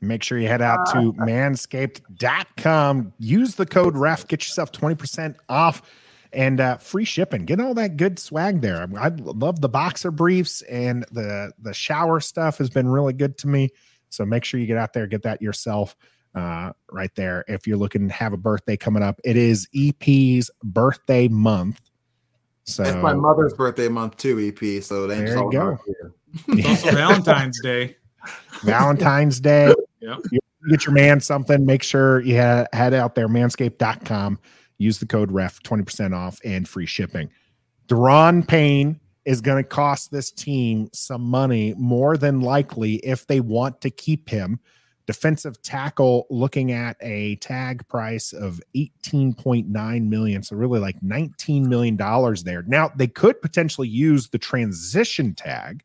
Make sure you head out to manscaped.com. Use the code REF, get yourself 20% off and uh, free shipping. Get all that good swag there. I, I love the boxer briefs and the the shower stuff has been really good to me. So make sure you get out there, get that yourself uh, right there. If you're looking to have a birthday coming up, it is EP's birthday month. So It's my mother's birthday month too, EP. So There you all go. about. It's also Valentine's Day. Valentine's Day. You get your man something. Make sure you ha- head out there, manscaped.com. Use the code REF, 20% off and free shipping. Daron Payne is going to cost this team some money, more than likely, if they want to keep him. Defensive tackle looking at a tag price of 18.9 million. So, really like 19 million dollars there. Now, they could potentially use the transition tag.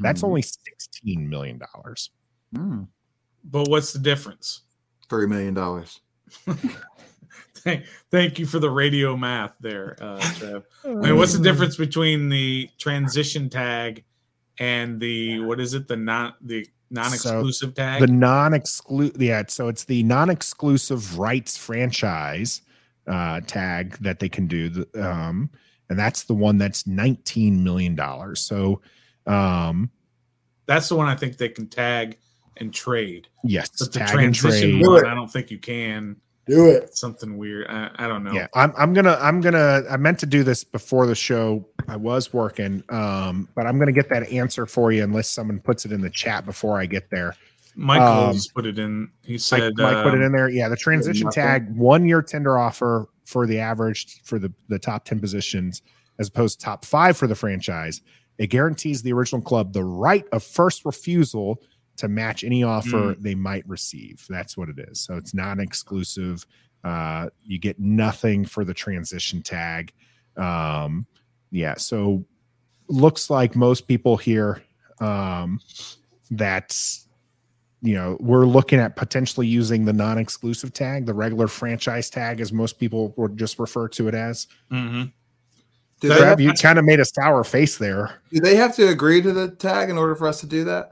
That's Mhm. only 16 million dollars. Mm. But what's the difference? Three million dollars. Thank, thank you for the radio math there, uh, Trev. I mean, what's the difference between the transition tag and the what is it? The non the non-exclusive tag. the non-exclusive yeah so it's the non-exclusive rights franchise uh tag that they can do um and that's the one that's 19 million dollars so um That's the one I think they can tag and trade. yes But the tag and transition trade. one, I don't think you can. Do it. Something weird. I, I don't know. yeah I'm, I'm gonna i'm gonna i meant to do this before the show i was working um but i'm gonna get that answer for you unless someone puts it in the chat before i get there Michael's put it in. He Mike, said, Mike put it um, in there. Yeah, the transition tag, one year tender offer for the average for the, the top 10 positions, as opposed to top five for the franchise. It guarantees the original club the right of first refusal to match any offer they might receive. That's what it is. So it's non exclusive. Uh, you get nothing for the transition tag. Um, yeah. So looks like most people here um, that's you know we're looking at potentially using the non-exclusive tag the regular franchise tag as most people would just refer to it as mhm. Do That- have, you kind of made a sour face there do they have to agree to the tag in order for us to do that?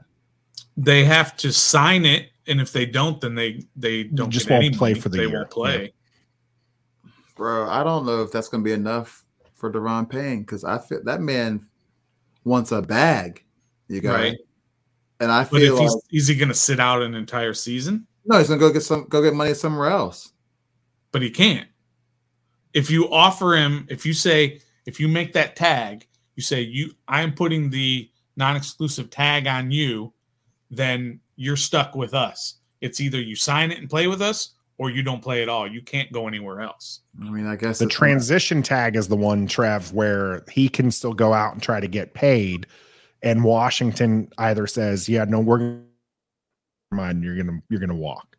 They have to sign it, and if they don't, then they they don't just get won't play money. for the They year. won't play. Bro, I don't know if that's gonna be enough for Daron Payne because I feel that man wants a bag. You got Right. and I But feel if like he's is he going to sit out an entire season? no, he's gonna go get some go get money somewhere else. But he can't. If you offer him, if you say, if you make that tag, you say you, I am putting the non-exclusive tag on you, then you're stuck with us. It's either you sign it and play with us, or you don't play at all. You can't go anywhere else. I mean, I guess the it's- transition tag is the one trev where he can still go out and try to get paid and washington either says yeah no we're gonna mind you're gonna you're gonna walk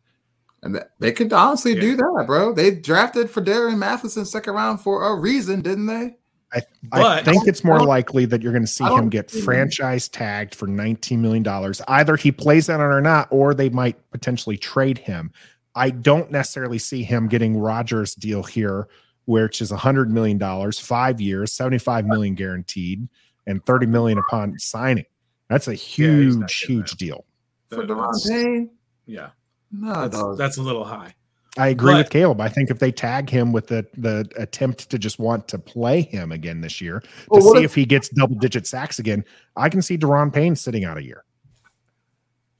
And they could honestly Yeah. do that, bro. They drafted for Darren Matheson second round for a reason, didn't they? I But- think it's more don't- likely that you're going to see him get franchise tagged for 19 million dollars. Either he plays that on or not, or they might potentially trade him. I don't necessarily see him getting Rogers' deal here, which is 100 million dollars, five years, 75 million guaranteed, and 30 million upon signing. That's a huge, getting huge that. deal. For That- Daron that's- Payne? Yeah, No, that's, that's a little high. I agree But- with Caleb. I think if they tag him with the the attempt to just want to play him again this year to Well, what see if- if he gets double digit sacks again, I can see Daron Payne sitting out a year.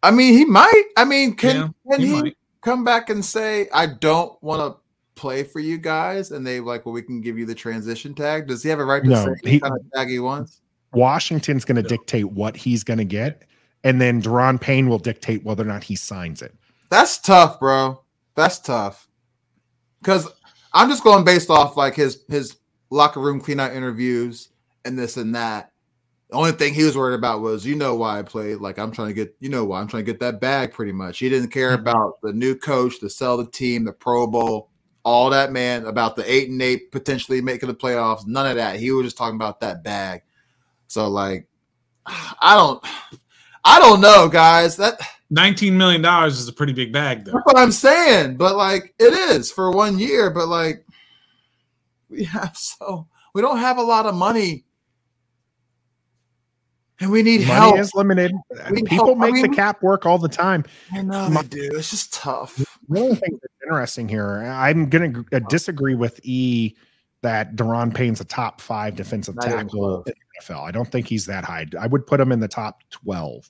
I mean, he might. I mean, can Yeah, can he he, come back and say, "I don't want to play for you guys," and they like, "Well, we can give you the transition tag." Does he have a right to No, say he- what kind of tag he wants? Washington's going to No. dictate what he's going to get, and then Daron Payne will dictate whether or not he signs it. That's tough, bro. That's tough. Because I'm just going based off like his his locker room cleanout interviews and this and that. The only thing he was worried about was, you know, why I played. Like I'm trying to get, you know, why I'm trying to get that bag. Pretty much, he didn't care Mhm. about the new coach, the sell the team, the Pro Bowl, all that. Man, about the eight and eight potentially making the playoffs. None of that. He was just talking about that bag. So like, I don't, I don't know, guys. That. Nineteen million dollars is a pretty big bag, though. That's what I'm saying. But like it is for one year, but like we have so we don't have a lot of money. and we need Money help. is limited. We People help. I make the cap work all the time. I know they do. It's just tough. One of the things that's interesting here, I'm going to uh, disagree with E that Daron Payne's a top five defensive Not tackle in the NFL. I don't think he's that high. I would put him in the top 12.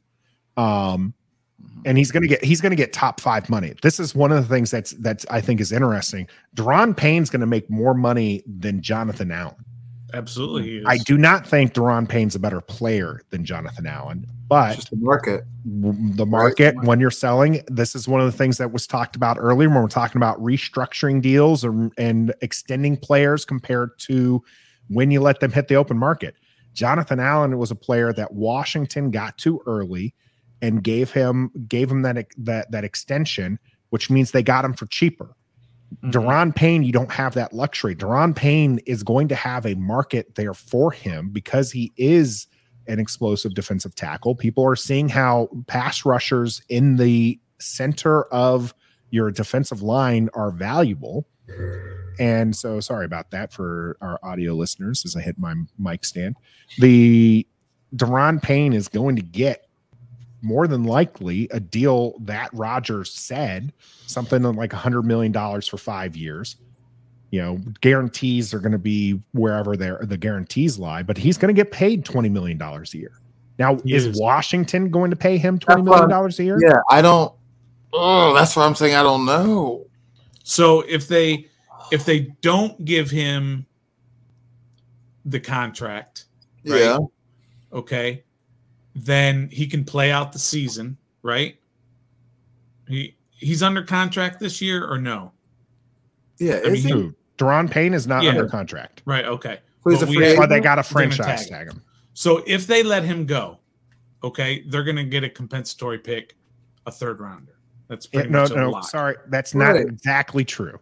Um, Mm-hmm. and he's going to get he's going to get top five money. This is one of the things that's that's I think is interesting. Daron Payne's going to make more money than Jonathan Allen. Absolutely. he is. I do not think Daron Payne's a better player than Jonathan Allen, but It's just the market. w- the market when you're selling this is one of the things that was talked about earlier when we're talking about restructuring deals and, and extending players compared to when you let them hit the open market jonathan allen was a player that washington got too early and gave him gave him that that that extension which means they got him for cheaper Mhm. Daron Payne, you don't have that luxury. Daron Payne is going to have a market there for him because he is an explosive defensive tackle. People are seeing how pass rushers in the center of your defensive line are valuable. And so, sorry about that for our audio listeners as I hit my mic stand. The Daron Payne is going to get more than likely a deal that Rogers said something like a hundred million dollars for five years. You know, guarantees are going to be wherever their the guarantees lie, but he's going to get paid twenty million dollars a year. Now, He is is. Washington going to pay him twenty That's million what- dollars a year? Yeah, I don't. Oh, that's what I'm saying. I don't know. So if they if they don't give him the contract, Right. Yeah, okay, then he can play out the season, right? He he's under contract this year or no? yeah. I mean, Is he? Daron Payne is not Yeah. under contract. Right, okay. So he's But a we free have- why they got a franchise tag tag him. So if they let him go, okay, they're gonna get a compensatory pick, a third rounder. That's Yeah, pretty no, much a no, lock. sorry, that's not Right. exactly true.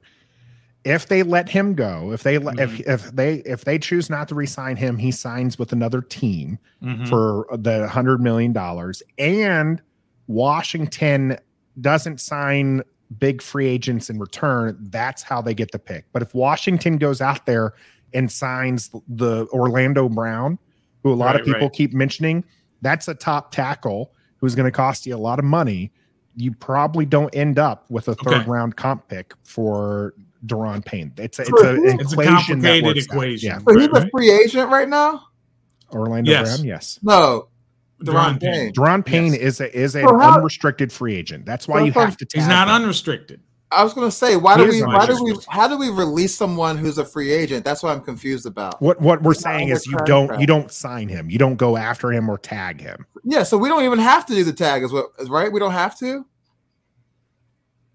If they let him go, if they Mm-hmm. if if they if they choose not to re-sign him, he signs with another team Mhm. for the hundred million dollars, and Washington doesn't sign big free agents in return. That's how they get the pick. But if Washington goes out there and signs the Orlando Brown, who a lot of people right. keep mentioning, that's a top tackle who's going to cost you a lot of money. You probably don't end up with a third Okay. round comp pick for Daron Payne. It's a, it's a who? It's a equation that complicated works out. equation. Yeah, So he's Right, a free agent right now. Orlando Yes. Brown. Yes, No, Daron Daron Payne. Payne. Daron Payne Yes. is a is an So how- unrestricted free agent. That's why So you have to. He's not him. unrestricted. I was gonna say, why He do we? not Why do we? How do we release someone who's a free agent? That's what I'm confused about. What what we're He's saying is you don't contract. you don't sign him. You don't go after him or tag him. Yeah, so we don't even have to do the tag, is what? is Right? We don't have to.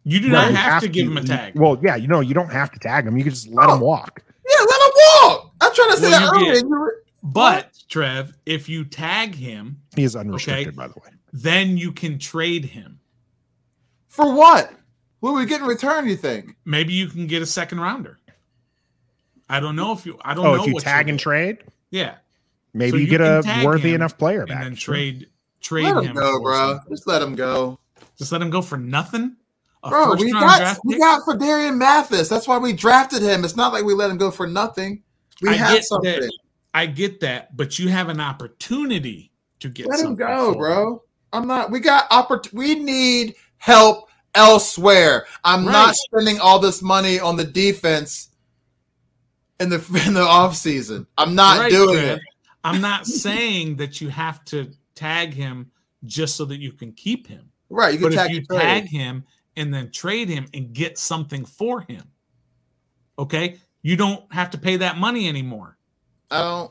You do No, not you have, to give him a tag. Well, yeah, you know, you don't have to tag him. You can just let Oh. him walk. Yeah, let him walk. I'm trying to say Well, that earlier. get- You But Trev, if you tag him, He is unrestricted, by the way. then you can trade him. For what? What would we get in return? You think? Maybe you can get a second rounder. I don't know if you. I don't Oh, know if you what tag and get. trade, Yeah, maybe So you you get a worthy enough player and back. then trade trade Let him him. go, bro. something. Just let him go, Just let him go for nothing. Bro. We got we got for Darian Mathis. That's why we drafted him. It's not like we let him go for nothing. We I have get something. that. I get that, but you have an opportunity to get. Let him go, bro. I'm not. We got oppor- We need help elsewhere. I'm Right. not spending all this money on the defense in the in the off season. I'm not Right, doing it. I'm not saying that you have to tag him just so that you can keep him. Right. You can But if you trade. tag him and then trade him and get something for him, okay, you don't have to pay that money anymore. I don't.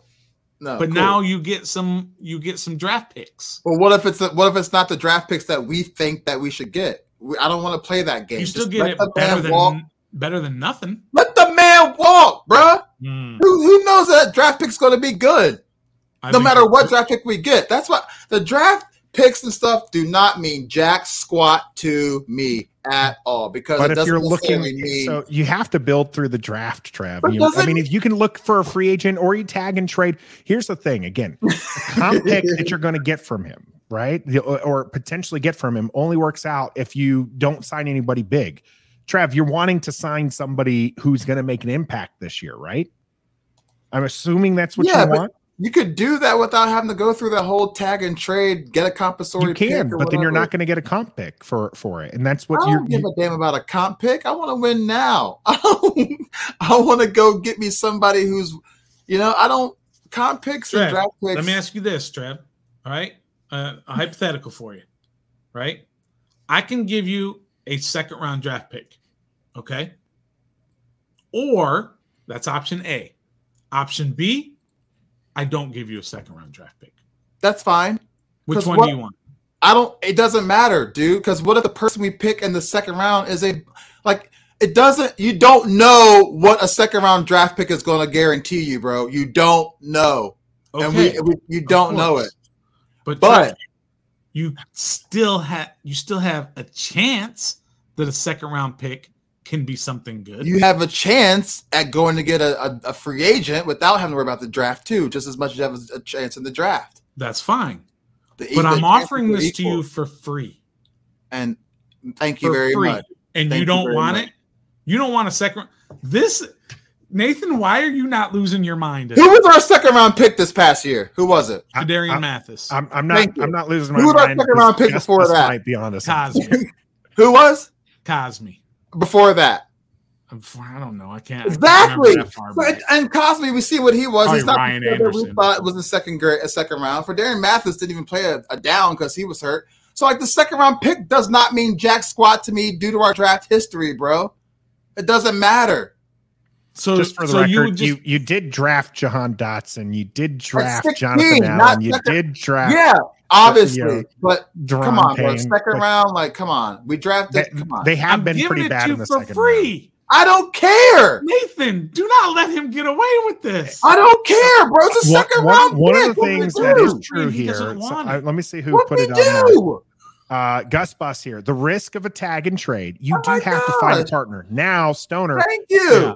No. but cool. now you get some you get some draft picks. Well, what if it's what if it's not the draft picks that we think that we should get? We, I don't want to play that game. You still Just get it better than walk. better than nothing. Let the man walk, bruh. Hmm. Who, who knows that draft pick's going to be good? I no matter what draft pick we get. That's what the draft picks and stuff do not mean jack squat to me at all because But it if you're looking, mean so you have to build through the draft, Trev. But You- I mean, if you can look for a free agent or you tag and trade, here's the thing again the comp pick that you're going to get from him, right? The- or, or potentially get from him only works out if you don't sign anybody big. trav you're wanting to sign somebody who's going to make an impact this year, right? I'm assuming that's what Yeah, you but- want. You could do that without having to go through the whole tag and trade, get a compensatory. You can, pick or but then you're not going to get a comp pick for for it, and that's I what don't you're. give a damn about a comp pick. I want to win now. I, I want to go get me somebody who's, you know, I don't comp picks and Trev, draft picks. Let me ask you this, Trev. All right, uh, a hypothetical for you. Right, I can give you a second round draft pick. Okay, or that's option A. Option B, I don't give you a second round draft pick. That's fine. Which one what- do you want? I don't. It doesn't matter, dude. Because what if the person we pick in the second round is a like? It doesn't. You don't know what a second round draft pick is going to guarantee you, bro. You don't know, okay. and we, we you don't know it. But, But- you still have you still have a chance that a second round pick can be something good. You have a chance at going to get a, a, a free agent without having to worry about the draft too, just as much as you have a chance in the draft. That's fine. The, But the I'm offering are this to you for free. and thank you For very free. much. And Thank you you don't very want much. it. You don't want a second. This Nathan, why are you not losing your mind? Who was our second round pick this past year? Who was it? I- Darian I- Mathis, I'm, I'm not. Thank. I'm not losing my Who was our second round pick before that? Might be honest. Cosmi, Who was Cosmi. Before that? I don't know. I can't I can't Exactly. that far So, and, Cosmi, we see what he was. Probably He's not Ryan the that we thought was a second grade, a second round. For Darren Mathis, didn't even play a, a down because he was hurt. So like the second round pick does not mean jack squat to me due to our draft history, bro. It doesn't matter. So just for the so record, you you, just you did draft Jahan Dotson. You did draft 16, Jonathan not Allen. You second- did draft. yeah, obviously, yeah. but Daron come on, bro. Second but round, like, come on. We drafted. They, come on. they have I'm been giving pretty it bad to you in the for second free. I don't care. Nathan, do not let him get away with this. I don't care, bro. It's a round. second One, round. one, one pick. of the What we things do? that is true He here. doesn't so want I- it. let me see who What put we it on. there. do? Uh, Gus Bus here. The risk of a tag and trade. You Oh do my have to find a partner now. Stoner. Thank you. Yeah.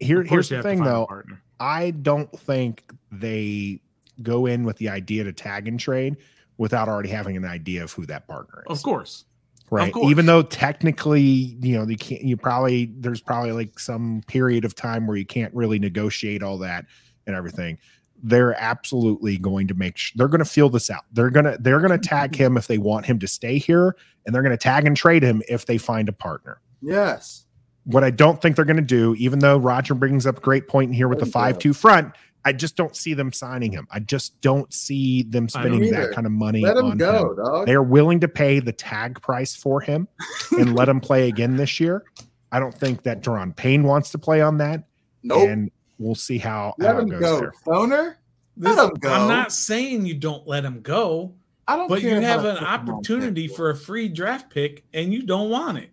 Here, here's the thing, though. I don't think they go in with the idea to tag and trade without already having an idea of who that partner is. Of course. right? course. Even though technically, you know, you can't. You probably there's probably like some period of time where you can't really negotiate all that and everything. They're absolutely going to make. Sh- they're going to feel this out. They're gonna they're gonna tag him if they want him to stay here, and they're going to tag and trade him if they find a partner. Yes. What I don't think they're going to do, even though Roger brings up a great point here with the five go. two front, I just don't see them signing him. I just don't see them spending that kind of money Let him on go, him. dog. They are willing to pay the tag price for him and let him play again this year. I don't think that Daron Payne wants to play on that, Nope. and we'll see how, Let how it him goes go. there. Stoner? Let him go. I'm not saying you don't let him go, I don't but care you have an opportunity for a free draft pick and you don't want it.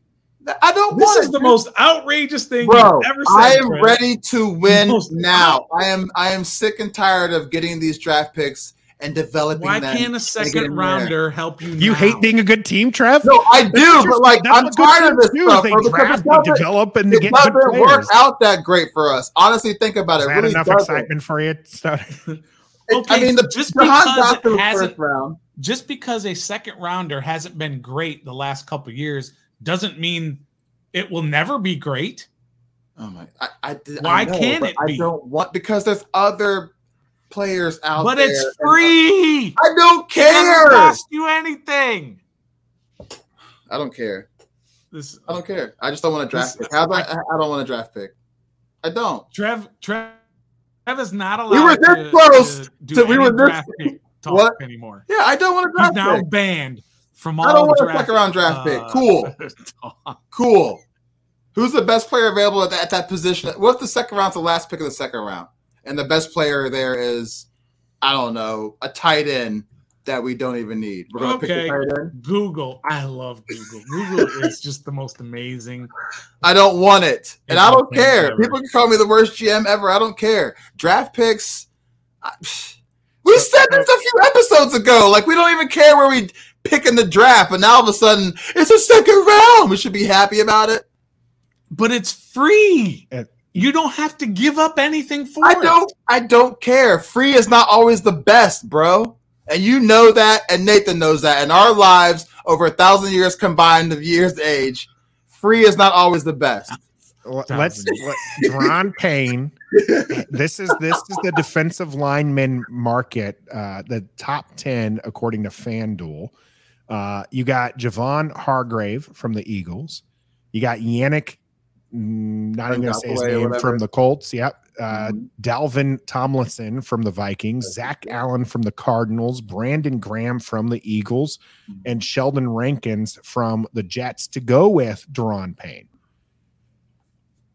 I don't This want is it, the dude. most outrageous thing Bro, you've ever said. I am Trent. ready to win now. I am I am sick and tired of getting these draft picks and developing Why them. can't a second in there. rounder help you? You now? hate being a good team, Trev? No, I do, what but like that's I'm what good tired of this do, is stuff. They bro, draft, it they doesn't, develop, and it they get good doesn't players. work out that great for us. Honestly, think about Is it. really enough doesn't. excitement for you? Stoner? It- Okay, I mean, the just Jahan because it hasn't- first round. Just because a second rounder hasn't been great the last couple years doesn't mean it will never be great. Oh my! I, I, Why I know, can't it I don't want because there's other players out But there. But it's free. I don't care. It doesn't cost you anything. I don't care. This I don't care. I just don't want a draft This- pick. How about I, I don't want a draft pick. I don't. Trev Trev Trev is not allowed We were this to, close to to- we were this- talk What? anymore. Yeah, I don't want a He's draft now pick. banned from all I don't want a draft, second round draft pick. uh, Cool. Cool. Who's the best player available at that, at that position? What's the second round? The last pick of the second round, and the best player there is, I don't know, a tight end that we don't even need. We're gonna pick a tight end. Google. I love Google. Google is just the most amazing. I don't want it, and I don't care. whatever. People can call me the worst GM ever. I don't care. Draft picks. I, we said this a few episodes ago. Like we don't even care where we pick in the draft, and now all of a sudden it's a second round. We should be happy about it. But it's free. You don't have to give up anything for I it. don't. I don't care. Free is not always the best, bro. And you know that, and Nathan knows that. In our lives, over a thousand years combined of years age, free is not always the best. let's let, Daron Payne. This is this is the defensive lineman market, uh, the top ten according to FanDuel. Uh, you got Javon Hargrave from the Eagles. You got Yannick, mm, not even going to say his name from the Colts. Yep. Uh, Mhm. Dalvin Tomlinson from the Vikings, Zach Allen from the Cardinals, Brandon Graham from the Eagles, Mhm. and Sheldon Rankins from the Jets to go with Daron Payne.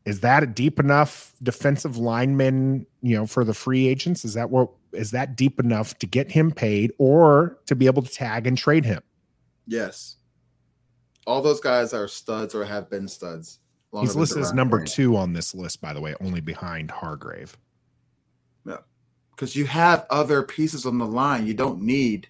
Is that a deep enough defensive lineman, you know, for the free agents? Is that what is that deep enough to get him paid or to be able to tag and trade him? Yes. All those guys are studs or have been studs. He's listed as number Payne. two on this list, by the way, only behind Hargrave. Yeah. because you have other pieces on the line. You don't need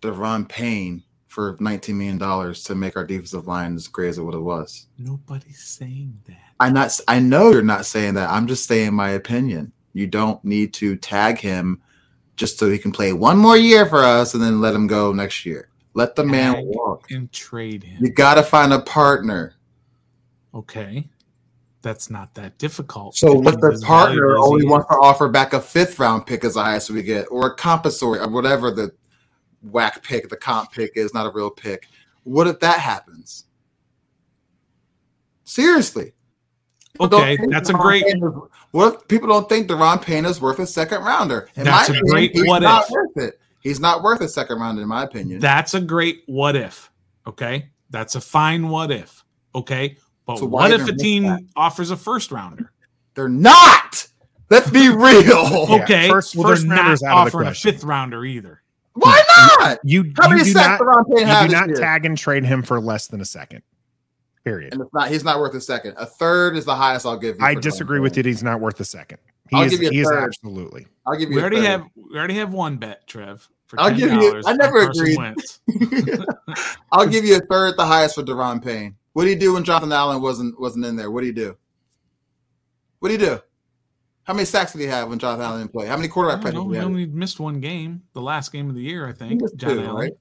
Daron Payne for $19 million to make our defensive line as great as what it was. Nobody's saying that. I'm not I know you're not saying that. I'm just saying my opinion. You don't need to tag him just so he can play one more year for us and then let him go next year. Let the man walk. And trade him. You gotta find a partner. Okay. That's not that difficult. So If what the partner only wants to offer back a fifth round pick as the highest we get, or a compensatory, or whatever the whack pick, the comp pick is not a real pick. What if that happens? Seriously. Okay, that's a great is- what if people don't think Daron Payne is worth a second rounder? In That's a great what not if. Worth it. He's not worth a second round, in my opinion. that's a great what if. Okay. That's a fine what if. Okay. But So what if a team that? offers a first rounder? They're not. Let's be real. Yeah, Okay. first- well, first they're not rounder's out of the offering a fifth rounder either. Why not? You, How you many do sacks not, Daron Payne you have do not year? tag and trade him for less than a second. Period. And it's not. He's not worth a second. A third is the highest I'll give you. I disagree with you. He's not worth a second. He I'll is, give you a he is absolutely. I'll give you. We a already third. have we already have one bet, Trev. For I'll give you- I never agreed. I'll give you a third, the highest for Daron Payne. What do you do when Jonathan Allen wasn't wasn't in there? What do you do? What do you do? How many sacks did he have when Jonathan Allen didn't play? How many I quarterback don't know. He he only missed one game, the last game of the year, I He think. missed John two, Allen. right?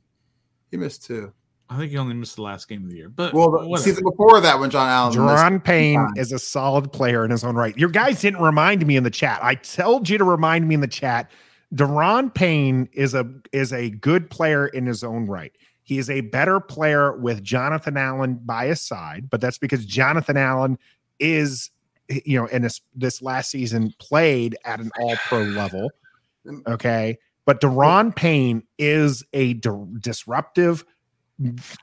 He missed two. I think he only missed the last game of the year. But Well, the whatever. season before that, when John Allen missed, Payne is a solid player in his own right. Your guys didn't remind me in the chat. I told you to remind me in the chat. Daron Payne is a is a good player in his own right. He is a better player with Jonathan Allen by his side, but that's because Jonathan Allen is you know in this this last season played at an all pro level. Okay. But Daron Payne is a di- disruptive,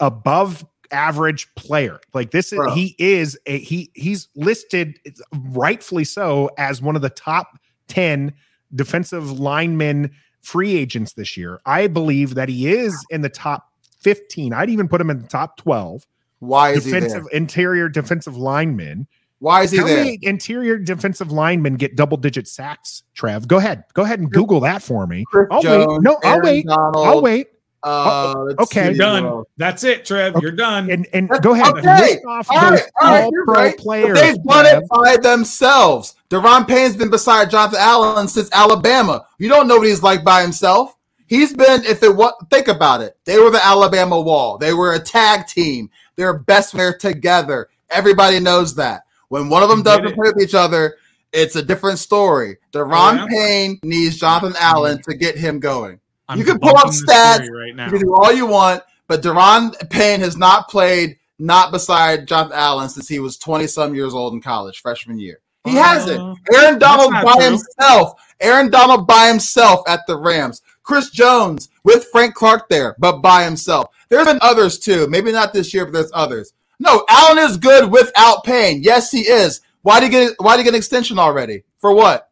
above average player. Like this is Bro. he is a he he's listed rightfully so as one of the top 10 defensive linemen free agents this year. I believe that he is in the top 15. I'd even put him in the top 12 why is defensive he there? interior defensive linemen. Why is he How there? many interior defensive linemen get double digit sacks, Trev? Go ahead. Go ahead and Google that for me. Chris I'll Jones, wait. No, I'll wait. Donald, I'll wait. Uh, okay. see, done. uh, That's it, Trev. Okay. You're done. And and go ahead. okay. List off all right. all, all right. you're all-pro right. Players. They've done Trev. it by themselves. Daron Payne's been beside Jonathan Allen since Alabama. You don't know what he's like by himself. He's been, if it was, think about it. They were the Alabama wall. They were a tag team. They're best when they're together. Everybody knows that. When one of them doesn't it. play with each other, it's a different story. Daron Oh, yeah? Payne needs Jonathan Allen to get him going. I'm you can pull up stats. right now. You can do all you want, but Daron Payne has not played not beside Jonathan Allen since he was 20 some years old in college, freshman year. He Uh, hasn't. Aaron Donald by true. himself. Aaron Donald by himself at the Rams. Chris Jones with Frank Clark there, but by himself. There's been others too. Maybe not this year, but there's others. No, Allen is good without Payne. Yes, he is. Why did he get why did he get an extension already? For what?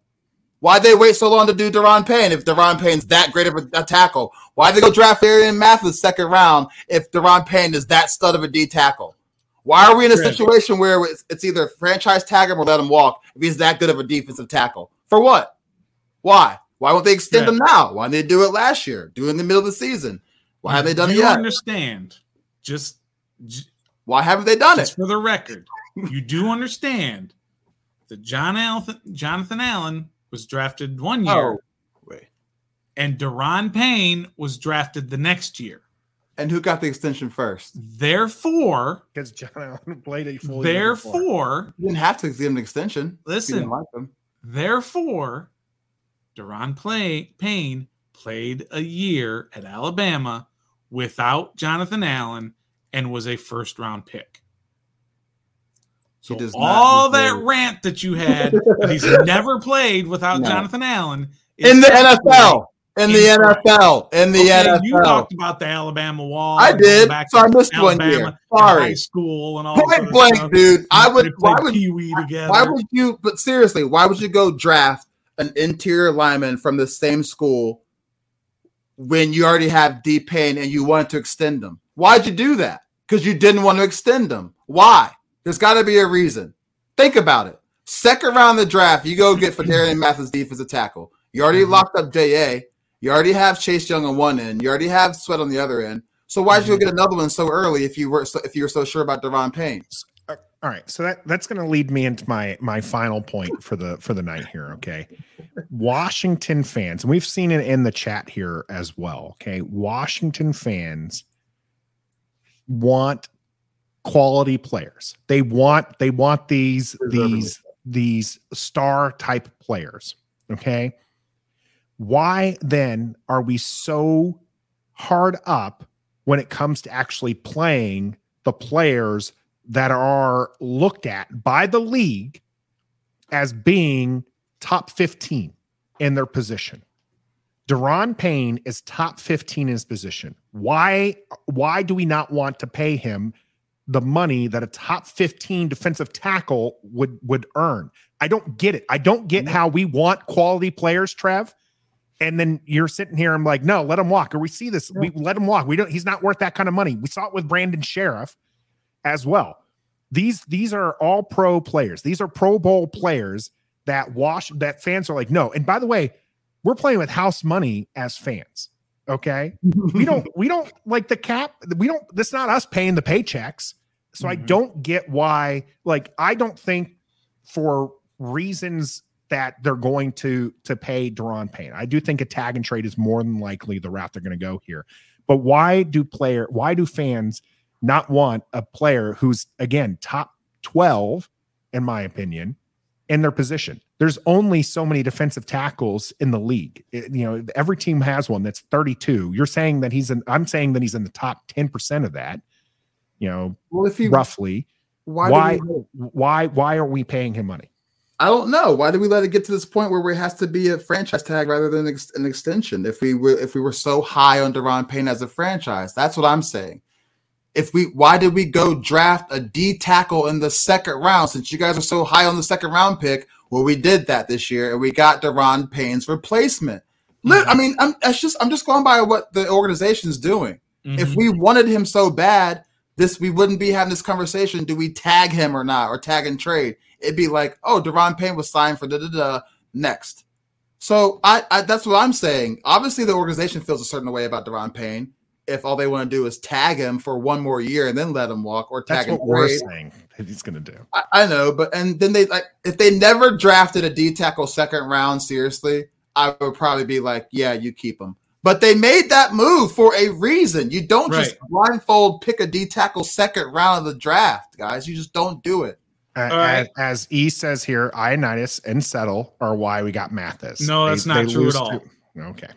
Why'd they wait so long to do Daron Payne if Daron Payne's that great of a, a tackle? Why'd they go draft Arian Mathis second round if Daron Payne is that stud of a D tackle? Why are we in a situation where it's, it's either franchise tag him or let him walk if he's that good of a defensive tackle? For what? Why? Why won't they extend him now? Why didn't they do it last year? Do it in the middle of the season? Why haven't they done it you yet? understand? Just, j- Why haven't they done just it? for the record, you do understand that John Allen, Jonathan Allen was drafted one oh, year, Oh, wait. and Daron Payne was drafted the next year. And who got the extension first? Therefore, because John Allen played a full. therefore, You didn't have to give him an extension. listen, didn't like him. therefore, Daron play, Payne played a year at Alabama without Jonathan Allen and was a first round pick. He So all that deserve- rant that you had, that he's never played without No. Jonathan Allen in the NFL. In the. NFL. In the Okay, You talked about the Alabama wall. I did, back so I missed one Alabama year. Sorry. High school and all Point blank, stuff. dude. I would. Why would? Pee Wee together? Why would you? But seriously, why would you go draft an interior lineman from the same school when you already have D Payne and you wanted to extend them? Why'd you do that? Because you didn't want to extend them. Why? There's got to be a reason. Think about it. Second round of the draft, you go get Phidarian Mathis defensive tackle. You already Mhm. locked up JA. You already have Chase Young on one end. You already have Sweat on the other end. So why'd you go get another one so early if you were so, if you were so sure about Devon Payne? All right, so that that's going to lead me into my my final point for the for the night here. Okay, Washington fans, and we've seen it in the chat here as well. Okay, Washington fans want quality players. They want they want these these these star type players. Okay, why then are we so hard up when it comes to actually playing the players that are looked at by the league as being top 15 in their position. Daron Payne is top 15 in his position. Why why do we not want to pay him the money that a top 15 defensive tackle would would earn? I don't get it. I don't get mm-hmm. how we want quality players, Trev. And then you're sitting here. I'm like, no, let him walk. Or we see this. We let him walk. We don't. He's not worth that kind of money. We saw it with Brandon Scherff as well. These these are all pro players. These are Pro Bowl players that wash that fans are like, no. And by the way, we're playing with house money as fans. Okay. We don't we don't like the cap. We don't that's not us paying the paychecks. So I Mhm. don't get why, like, I don't think for reasons that they're going to to pay Daron Payne. I do think a tag and trade is more than likely the route they're going to go here. But why do player why do fans not want a player who's again top 12 in my opinion in their position? There's only so many defensive tackles in the league. It- you know, every team has one that's 32. You're saying that he's in I'm saying that he's in the top 10% of that. You know, Well, if he roughly. why Why why why are we paying him money? I don't know. Why did we let it get to this point where it has to be a franchise tag rather than ex- an extension? If we were if we were so high on Daron Payne as a franchise, that's what I'm saying. If we why did we go draft a D tackle in the second round since you guys are so high on the second round pick? Well, we did that this year and we got Daron Payne's replacement. Lit- I mean, I'm that's just I'm just going by what the organization's doing. If Mhm. we wanted him so bad, this we wouldn't be having this conversation. Do we tag him or not, or tag and trade? It'd be like, oh, Daron Payne was signed for da da da next. So I, I that's what I'm saying. Obviously, the organization feels a certain way about Daron Payne. If all they want to do is tag him for one more year and then let him walk, or That's tag and what we're saying that he's going to do. I, I know, but and then they like if they never drafted a D tackle second round seriously, I would probably be like, yeah, you keep him. But they made that move for a reason. You don't just blindfold pick a D tackle second round of the draft, guys. You just don't do it. Uh, All right. as, as E says here, Ioannidis and Settle are why we got Mathis. No, that's not true at all. to- okay.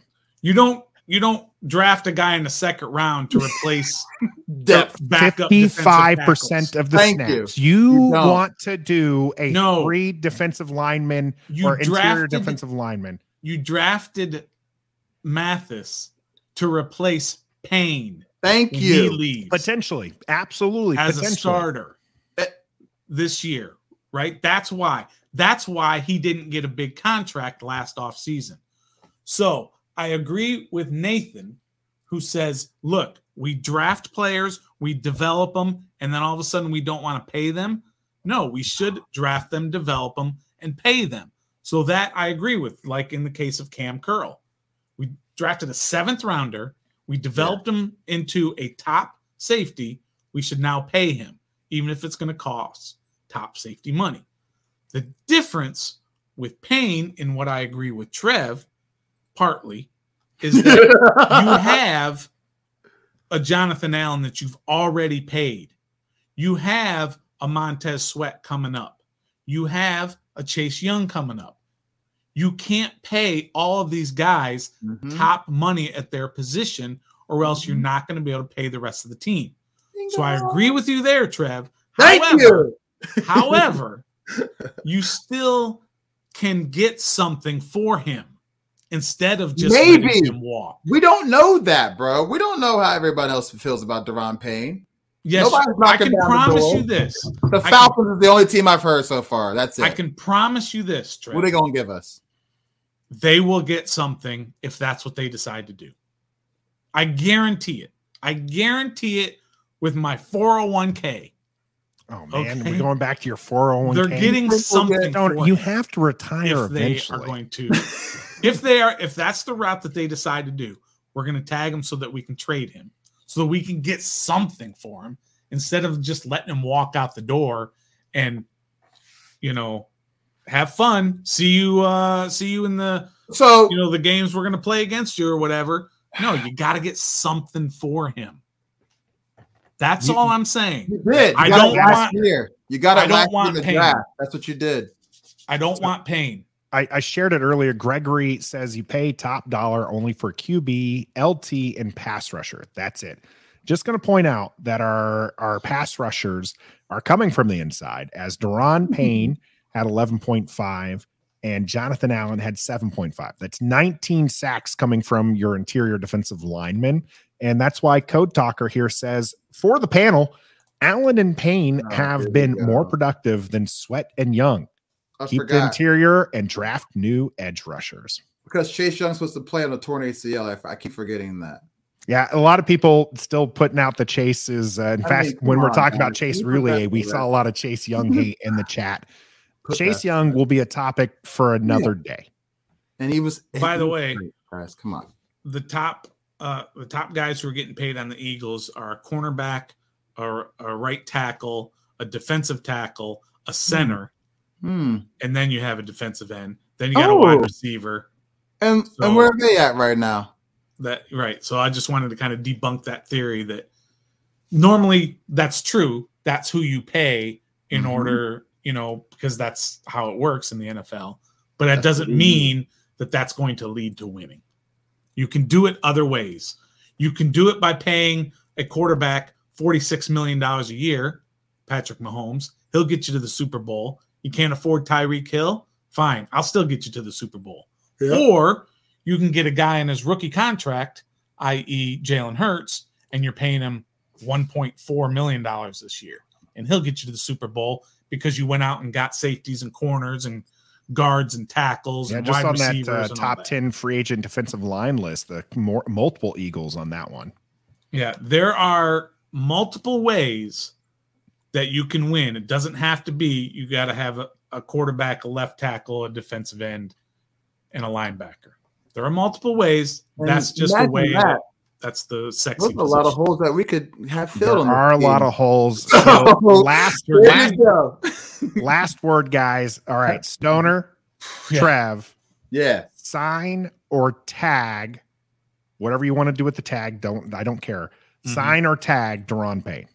you don't you don't draft a guy in the second round to replace Depth. backup Fifty-five defensive percent of the Thank snaps. you. You, You want to do a No. three defensive lineman You or interior defensive lineman. you drafted Mathis to replace Payne. Thank when He you. leaves Potentially, absolutely, as a starter Eh. this year, right? That's why. That's why he didn't get a big contract last offseason. So I agree with Nathan, who says, look, we draft players, we develop them, and then all of a sudden we don't want to pay them. No, we should draft them, develop them, and pay them. So that I agree with, like in the case of Kam Curl. We drafted a seventh rounder, we developed him into a top safety. We should now pay him, even if it's going to cost top safety money. The difference with Payne, in what I agree with Trev, partly, is that you have a Jonathan Allen that you've already paid. You have a Montez Sweat coming up. You have a Chase Young coming up. You can't pay all of these guys Mhm. top money at their position, or else you're not going to be able to pay the rest of the team. So I agree with you there, Trev. Thank however, you. however, you still can get something for him instead of just Maybe. him walk. We don't know that, bro. We don't know how everybody else feels about Daron Payne. Yes, Nobody's I can promise you this. The I can- Falcons is the only team I've heard so far. That's it. I can promise you this, Trev. what are they gonna give us? they will get something if that's what they decide to do. I guarantee it. I guarantee it with my 401k. Oh man, Okay. we're going back to your 401k. They're getting something for you have to retire if they eventually? are going to. if they are, if that's the route that they decide to do, we're going to tag him so that we can trade him, so that we can get something for him instead of just letting him walk out the door and, you know, have fun. See you, uh, see you in the So you know the games we're going to play against you or whatever. No, you got to get something for him. That's You- all I'm saying. you did. You I got don't it last want- year. You got I don't last year in want the Payne. draft. That's what you did. I don't want pain. I, I shared it earlier. Gregory says you pay top dollar only for QB, LT, and pass rusher. That's it. Just going to point out that our our pass rushers are coming from the inside, as Daron Payne had 11.5 and Jonathan Allen had 7.5. That's 19 sacks coming from your interior defensive linemen. And that's why Code Talker here says for the panel, Allen and Payne Oh, have been more productive than Sweat and Young. I Keep the interior and draft new edge rushers. because Chase Young's supposed to play on a torn ACL. I, I keep forgetting that. Yeah, a lot of people still putting out the chases. Uh, in I fact, mean, when come we're talking man. about Chase You Roullier, we saw a lot of Chase Young hate in the chat. Put Chase that- Young will be a topic for another day. and he was. By the way- guys, come on. The top, uh, the top guys who are getting paid on the Eagles are a cornerback, or a right tackle, a defensive tackle, a center, Hmm. and then you have a defensive end. Then you got a Oh. wide receiver. And So- and where are they at right now? That right. So I just wanted to kind of debunk that theory that normally that's true. That's who you pay in Mhm. order, you know, because that's how it works in the NFL. But that That's doesn't mean that that's going to lead to winning. You can do it other ways. You can do it by paying a quarterback $46 million a year, Patrick Mahomes. He'll get you to the Super Bowl. You can't afford Tyreek Hill? Fine. I'll still get you to the Super Bowl. Or you can get a guy in his rookie contract, i.e., Jalen Hurts, and you're paying him $1.4 million this year. And he'll get you to the Super Bowl because you went out and got safeties and corners and guards and tackles Yeah, and just wide on that uh, top that. 10 free agent defensive line list, the more, multiple Eagles on that one. Yeah, there are multiple ways that you can win. It doesn't have to be you got to have a, a quarterback, a left tackle, a defensive end, and a linebacker. There are multiple ways. And that's just the way. that. That, that's the sexy. There's a lot of holes that we could have filled. on this are a lot of holes. So last, last, last word, guys. All right, Stoner, Yeah. Trev, Yeah. sign or tag, whatever you want to do with the tag. Don't I don't care. Mhm. Sign or tag Daron Payne.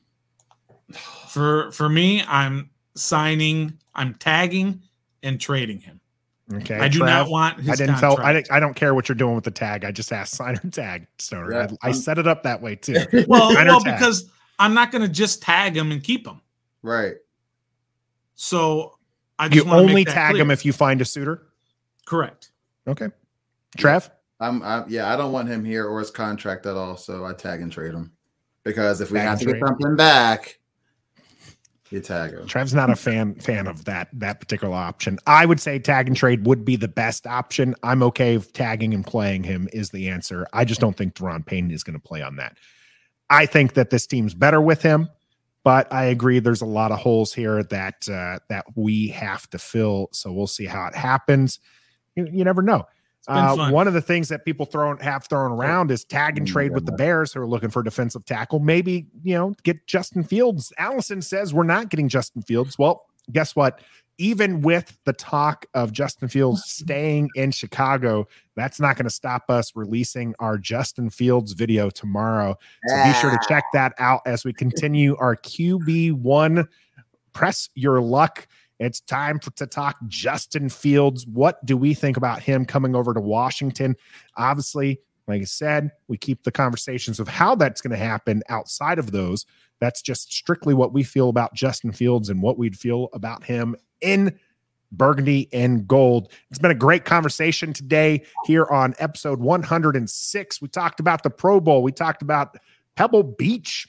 For for me, I'm signing, I'm tagging and trading him. Okay, I do Trev? not want his I didn't tell. I, didn't- I don't care what you're doing with the tag. I just asked sign or tag, Stoner. Yeah, I, I set it up that way too. well, Sign or well, tag. because I'm not going to just tag him and keep him. right. So I just you wanna make only that tag clear. him if you find a suitor. correct. Okay, Trev. I'm, I'm. Yeah. I don't want him here or his contract at all. So I tag and trade him because if we Tag have and to get something back, you tag him. Trev's not a fan fan of that that particular option. I would say tag and trade would be the best option. I'm okay if tagging and playing him is the answer. I just don't think Daron Payne is going to play on that. I think that this team's better with him, but I agree there's a lot of holes here that uh, that we have to fill. So we'll see how it happens. You, you never know. Uh, one of the things that people throw have thrown around is tag and Oh trade with the Bears who are looking for defensive tackle. Maybe you know get Justin Fields. Allison says we're not getting Justin Fields. Well, guess what? even with the talk of Justin Fields staying in Chicago, that's not going to stop us releasing our Justin Fields video tomorrow. So be sure to check that out as we continue our QB1 press your luck. It's time for, to talk Justin Fields. What do we think about him coming over to Washington? Obviously, like I said, we keep the conversations of how that's going to happen outside of those. That's just strictly what we feel about Justin Fields and what we'd feel about him in burgundy and gold. It's been a great conversation today here on episode 106. We talked about the Pro Bowl, we talked about Pebble Beach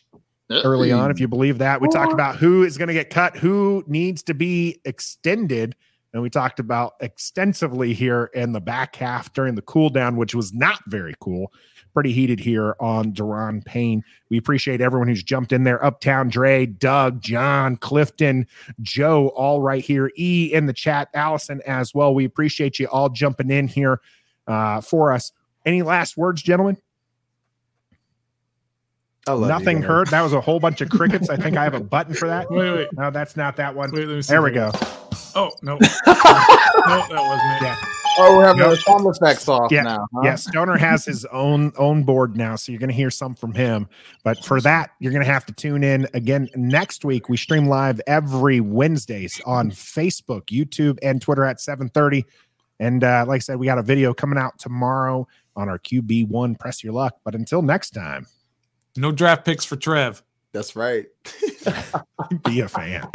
early on, if you believe that. We talked about who is going to get cut, who needs to be extended. And we talked about extensively here in the back half during the cool down, which was not very cool. Pretty heated here on Daron Payne. We appreciate everyone who's jumped in there. Uptown Dre, Doug, John, Clifton, Joe, all right here. E in the chat, Allison as well. We appreciate you all jumping in here uh, for us. Any last words, gentlemen? Nothing you, heard. That was a whole bunch of crickets. I think I have a button for that. Wait, wait. No, that's not that one. Wait, let me see there we if go. Oh no, no, that wasn't it. Yeah. Oh, we're having Nope. the sound effects off Yeah, now. Huh? Yeah, Stoner has his own own board now, so you're going to hear some from him. But for that, you're going to have to tune in again next week. We stream live every Wednesdays on Facebook, YouTube, and Twitter at 7:30. And uh, like I said, we got a video coming out tomorrow on our QB one. Press your luck. But until next time, No draft picks for Trev. That's right. be a fan.